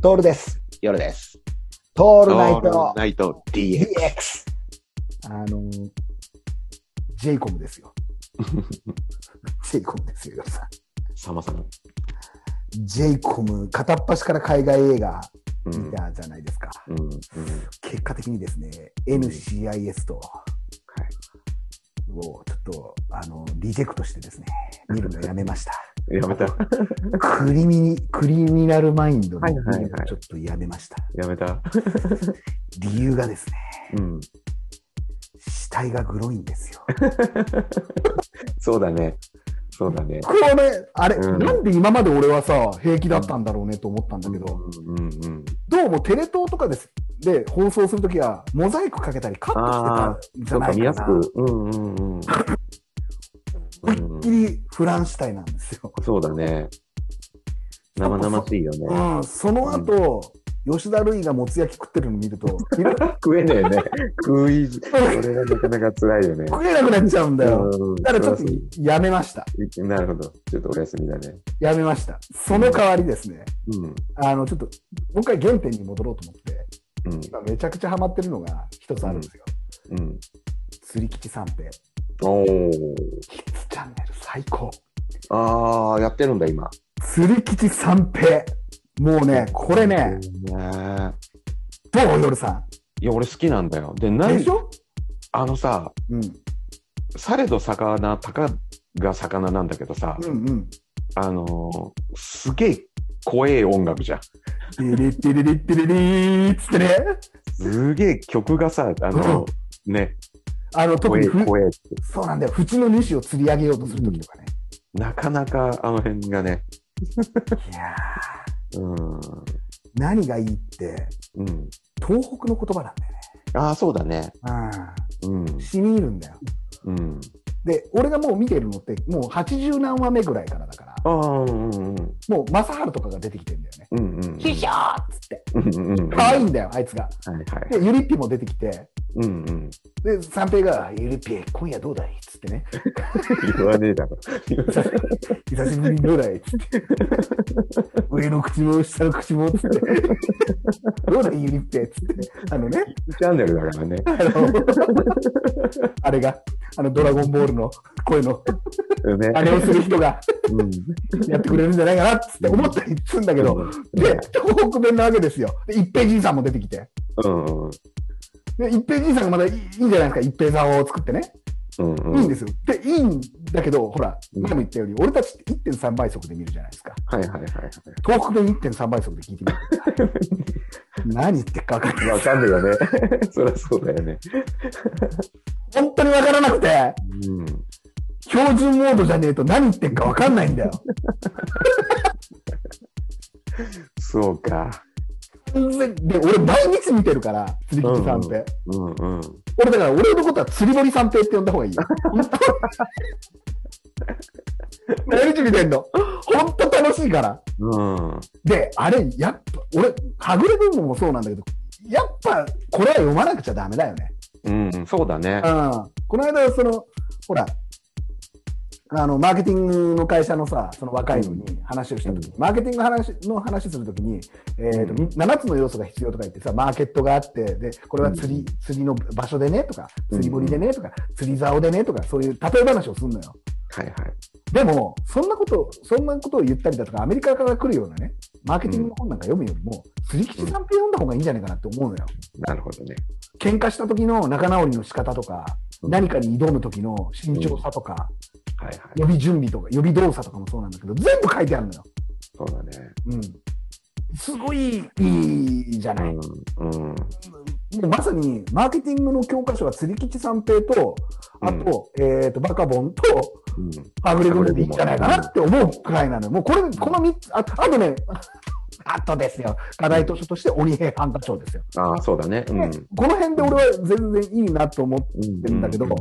トールです。夜です。トールナイトナイト DX。DX。あの、ジェイコムですよ。ジェイコムですよ、ヨルさん。さまさま。ジェイコム、片っ端から海外映画うん。見たじゃないですか。うん。うん。結果的にですね、NCIS と、はい。をちょっと、あの、リジェクトしてですね、見るのやめました。やめた。クリミニ、クリミナルマインドのはいはいはい見るのちょっとやめました。やめた。理由がですね、うん。死体がグロいんですよ。そうだね。そうだね。これね、あれ、うんなんで今まで俺はさ、平気だったんだろうねと思ったんだけど、うんうんうん。どうもテレ東とかですで放送するときは、モザイクかけたりカットしてたんじそうか、ゃないかな。見やすく。うんうんうん。思いっきりフラン死体なんですよ。そうだね。生々しいよね。うん、その後、吉田類がもつ焼き食ってるの見ると、食えねえね。食い、それがなかなか辛いよね。食えなくなっちゃうんだよ。うんだからちょっとやめました。と。なるほど。ちょっとお休みだね。やめました。その代わりですね、うん。あの、ちょっと、もう一回原点に戻ろうと思って、うん。今めちゃくちゃハマってるのが一つあるんですよ。うん。釣り吉三平。おー。最高。あー、やってるんだ、今。釣り吉三平。もうね、これね、ねどう夜さいや、俺好きなんだよ。で、ん。何でしょ？あのさ、うん。されど魚、たかが魚なんだけどさ、うんうん。あのーすげえ怖え音楽じゃん。テレテレレテレレーっつってね。すげえ曲がさ、あの、ね、あの、特にふ。そうなんだよ。縁の主を釣り上げようとするときとかね。なかなかあの辺がね、いやうん、ー、何がいいって、うん。東北の言葉なんだよね。ああ、そうだね。うん。うん、染み入るんだよ。うん。で、俺がもう見てるのって、もう80何話目ぐらいからだから、ああ、うん、うん、もう正治とかが出てきてんだよね。うん、うん。ヒシャーっつって。うん、うん。可愛いんだよ、あいつが。はい、はい。で、ゆりっぴも出てきて、うん、うん。で、三平が、ゆりっぴ、今夜どうだい？っつってね。言わねえだろ。久しぶりにどうだい？っつって。上の口も下の口もっつって。どうだい？ゆりっぴっつって。あのね、チャンネルだからね。あの、あれが、あの、ドラゴンボールの声の、ね。あれをする人がうん。やってくれるんじゃないかなっつって思ったりするんだけど、で、東北弁なわけですよ。で、一平じいさんも出てきて。うん、うん。で、一平じいさんがまだいいいいんじゃないですか。一平座を作ってね。うん、うん。いいんですよ。で、いいんだけど、ほら、うん前も言ったように、俺たちって1.3倍速で見るじゃないですか。はい、はい、はい。東北弁1.3倍速で聞いてみる。何言ってるか分かんない。わかんないよね。そりゃそうだよね。本当に分からなくて、うん。標準モードじゃねえと何言ってるか分かんないんだよ。そうか。完全で、俺毎日見てるから、釣り吉さんって。うん、うん。俺だから、俺のことは釣り堀三平って呼んだ方がいいよ。本当毎日見てんの。本当楽しいから。うん。で、あれ、やっぱ、俺、はぐれ文庫もそうなんだけど、やっぱ、これは読まなくちゃダメだよね。うん、そうだね。うん。この間、その、ほら、あの、マーケティングの会社のさ、その若いのに話をしたときに、マーケティングの話の話するときに、えっ、と、うん7つの要素が必要とか言ってさ、マーケットがあって、で、これは釣り、釣りの場所でねとか、釣り堀でねとか、釣り竿でねとか、そういう例え話をするのよ。はいはい。でも、そんなこと、そんなことを言ったりだとか、アメリカから来るようなね、マーケティングの本なんか読むよりも、釣り吉さんって読んだ方がいいんじゃないかなって思うのよ。なるほどね。喧嘩した時の仲直りの仕方とか、うん何かに挑む時の慎重さとか、はいはい。予備準備とか、予備動作とかもそうなんだけど、全部書いてあるのよ。そうだね。うん。すごいいいじゃない。うん。うん。もうまさに、マーケティングの教科書は釣り吉三平と、あと、えっ、と、バカボンと、うん。はぐれ組でいいんじゃないかなって思うくらいなのよ。もうこれ、この3つ、ああとね、あとですよ。課題図書として鬼平犯科帳ですよ。ああ、そうだね。うん。ねこの辺で俺は全然いいなと思ってうんるんだけど、うん